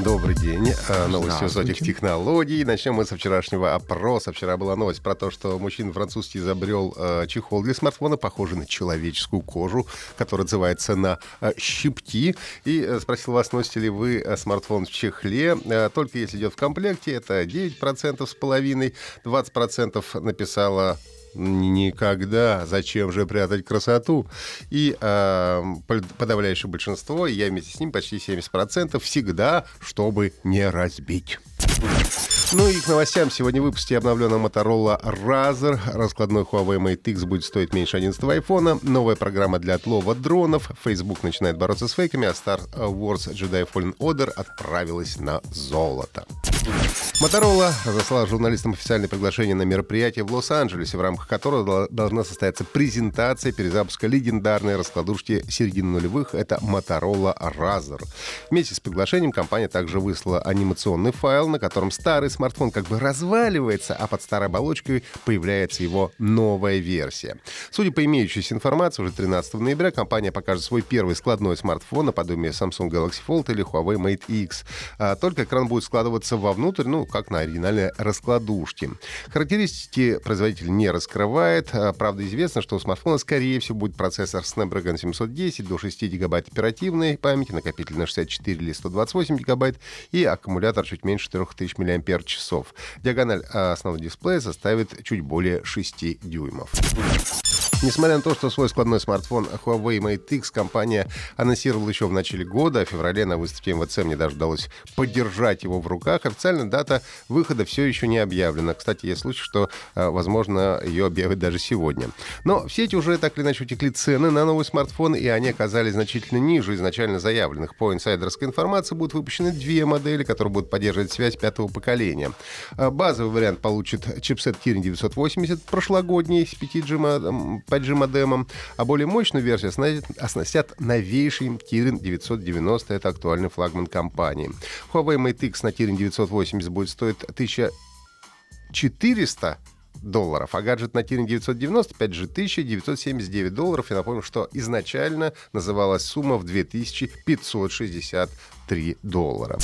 Добрый день. А, Новости высоких технологий. Начнем мы со вчерашнего опроса. Вчера была новость про то, что мужчина французский изобрел э, чехол для смартфона, похожий на человеческую кожу, который называется на э, щипки. И э, спросил вас, носите ли вы э, смартфон в чехле. Э, только если идет в комплекте, это 9% с половиной. 20% написала никогда. Зачем же прятать красоту? И э, подавляющее большинство, я вместе с ним почти 70%, всегда, чтобы не разбить. Ну и к новостям. Сегодня в выпуске обновленного Motorola Razer. Раскладной Huawei Mate X будет стоить меньше 11 айфона. Новая программа для отлова дронов. Facebook начинает бороться с фейками, а Star Wars Jedi Fallen Order отправилась на золото. Моторола разослала журналистам официальное приглашение на мероприятие в Лос-Анджелесе, в рамках которого должна состояться презентация перезапуска легендарной раскладушки середины нулевых. Это Motorola Razr. Вместе с приглашением компания также выслала анимационный файл, на котором старый смартфон как бы разваливается, а под старой оболочкой появляется его новая версия. Судя по имеющейся информации, уже 13 ноября компания покажет свой первый складной смартфон наподобие Samsung Galaxy Fold или Huawei Mate X. А только экран будет складываться вовнутрь, ну, как на оригинальной раскладушке. Характеристики производитель не раскрывает. А, правда, известно, что у смартфона, скорее всего, будет процессор Snapdragon 710 до 6 гигабайт оперативной памяти, накопитель на 64 или 128 гигабайт и аккумулятор чуть меньше 4000 мАч. Диагональ основного дисплея составит чуть более 6 дюймов. Несмотря на то, что свой складной смартфон Huawei Mate X компания анонсировала еще в начале года, а в феврале на выставке МВЦ мне даже удалось поддержать его в руках, официальная дата выхода все еще не объявлена. Кстати, есть случай, что, а, возможно, ее объявят даже сегодня. Но в сети уже так или иначе утекли цены на новый смартфон, и они оказались значительно ниже изначально заявленных. По инсайдерской информации будут выпущены две модели, которые будут поддерживать связь пятого поколения. А, базовый вариант получит чипсет Kirin 980 прошлогодний с 5G 5G модемом, а более мощную версию оснастят новейшим Kirin 990. Это актуальный флагман компании. Huawei Mate X на Kirin 980 будет стоить 1400 долларов, а гаджет на Kirin 990, 5G 1979 долларов. И напомню, что изначально называлась сумма в 2560 3 доллара.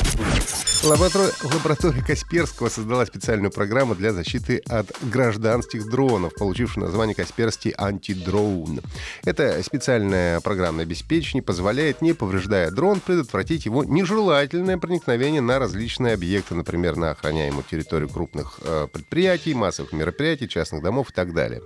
Лаборатория, лаборатория Касперского создала специальную программу для защиты от гражданских дронов, получившую название Касперский антидроун. Это специальное программное обеспечение позволяет, не повреждая дрон, предотвратить его нежелательное проникновение на различные объекты, например, на охраняемую территорию крупных э, предприятий, массовых мероприятий, частных домов и так далее.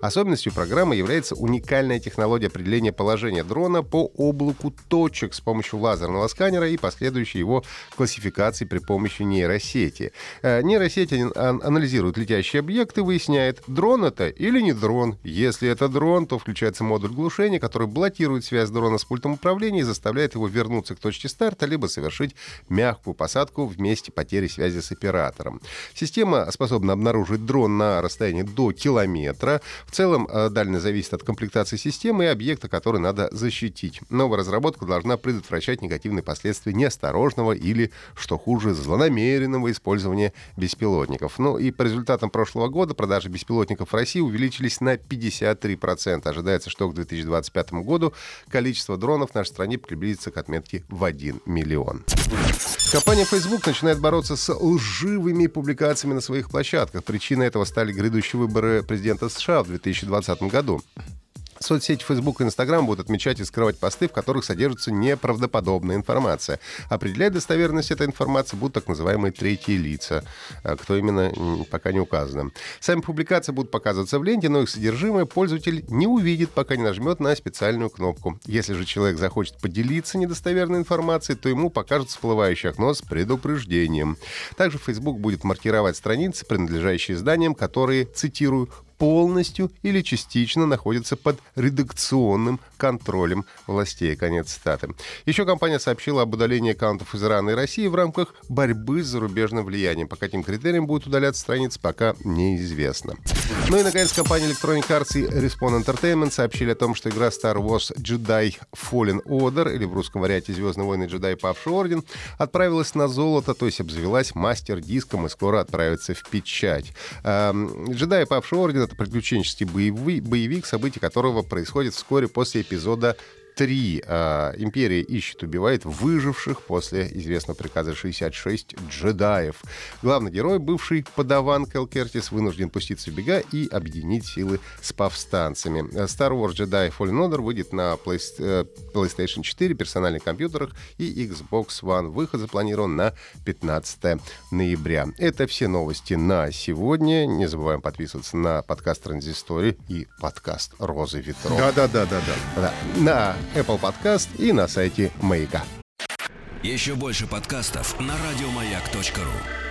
Особенностью программы является уникальная технология определения положения дрона по облаку точек с помощью лазерного сканера и последующей его классификации при помощи нейросети. Э, нейросеть анализирует летящие объекты, выясняет, дрон это или не дрон. Если это дрон, то включается модуль глушения, который блокирует связь дрона с пультом управления и заставляет его вернуться к точке старта, либо совершить мягкую посадку в месте потери связи с оператором. Система способна обнаружить дрон на расстоянии до километра. В целом, э, дальность зависит от комплектации системы и объекта, который надо защитить. Новая разработка должна предотвращать негативные последствия неосторожного или, что хуже, злонамеренного использования беспилотников. Ну и по результатам прошлого года продажи беспилотников в России увеличились на 53%. Ожидается, что к 2025 году количество дронов в нашей стране приблизится к отметке в 1 миллион. Компания Facebook начинает бороться с лживыми публикациями на своих площадках. Причиной этого стали грядущие выборы президента США в 2020 году. Соцсети Facebook и Instagram будут отмечать и скрывать посты, в которых содержится неправдоподобная информация. Определять достоверность этой информации будут так называемые третьи лица. А кто именно, пока не указано. Сами публикации будут показываться в ленте, но их содержимое пользователь не увидит, пока не нажмет на специальную кнопку. Если же человек захочет поделиться недостоверной информацией, то ему покажет всплывающее окно с предупреждением. Также Facebook будет маркировать страницы, принадлежащие изданиям, которые, цитирую, полностью или частично находятся под редакционным контролем властей. Конец цитаты. Еще компания сообщила об удалении аккаунтов из Ирана и России в рамках борьбы с зарубежным влиянием. По каким критериям будут удаляться страницы, пока неизвестно. Ну и, наконец, компания Electronic Arts и Respawn Entertainment сообщили о том, что игра Star Wars Jedi Fallen Order, или в русском варианте «Звездные войны. Джедай. Павший орден», отправилась на золото, то есть обзавелась мастер-диском и скоро отправится в печать. «Джедай. Павший орден» — это приключенческий боевик, события которого происходит вскоре после эпизода 3. А, Империя ищет, убивает выживших после известного приказа 66 джедаев. Главный герой, бывший подаван Кэл Кертис, вынужден пуститься в бега и объединить силы с повстанцами. Star Wars Jedi Fallen Order выйдет на э, PlayStation 4, персональных компьютерах и Xbox One. Выход запланирован на 15 ноября. Это все новости на сегодня. Не забываем подписываться на подкаст Транзистори и подкаст Розы ветров. Да-да-да-да-да. На Apple Podcast и на сайте Маяка. Еще больше подкастов на радиомаяк.ру